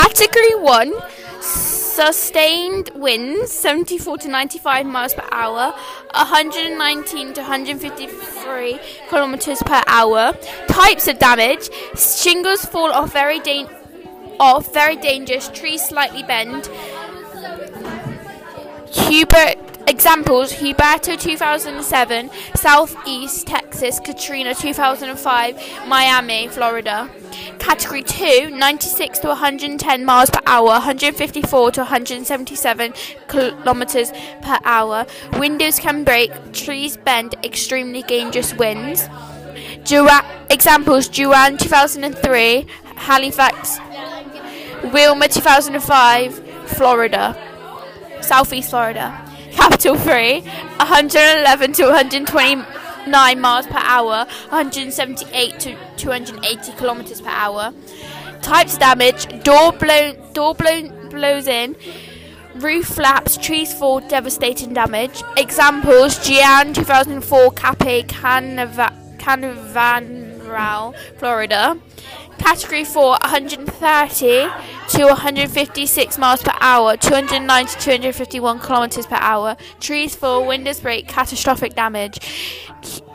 Category 1 Sustained winds 74 to 95 miles per hour, 119 to 153 kilometers per hour. Types of damage shingles fall off very, da- off very dangerous, trees slightly bend. Hubert examples Humberto 2007, Southeast Texas, Katrina 2005, Miami, Florida. Category 2, 96 to 110 miles per hour, 154 to 177 kilometers per hour. Windows can break, trees bend, extremely dangerous winds. Examples Juan 2003, Halifax, Wilma 2005, Florida, Southeast Florida. Capital 3, 111 to 129 miles per hour, 178 to 280 kilometers per hour. Types damage: door blown, door blown blows in, roof flaps, trees fall, devastating damage. Examples: Jeanne 2004, Cape Canaveral, Canaveral, Florida. Category 4, 130 to 156 miles per hour, 290 to 251 kilometers per hour. Trees fall, windows break, catastrophic damage.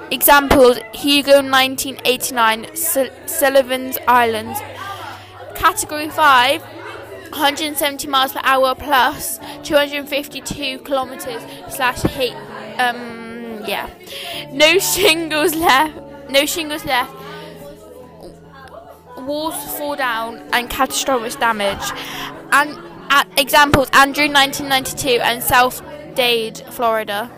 Examples: Hugo 1989, Sullivan's Islands. Category 5, 170 miles per hour plus 252 kilometers slash heat. Um, yeah. No shingles left. No shingles left walls fall down and catastrophic damage. And uh, examples: Andrew 1992 and South Dade, Florida.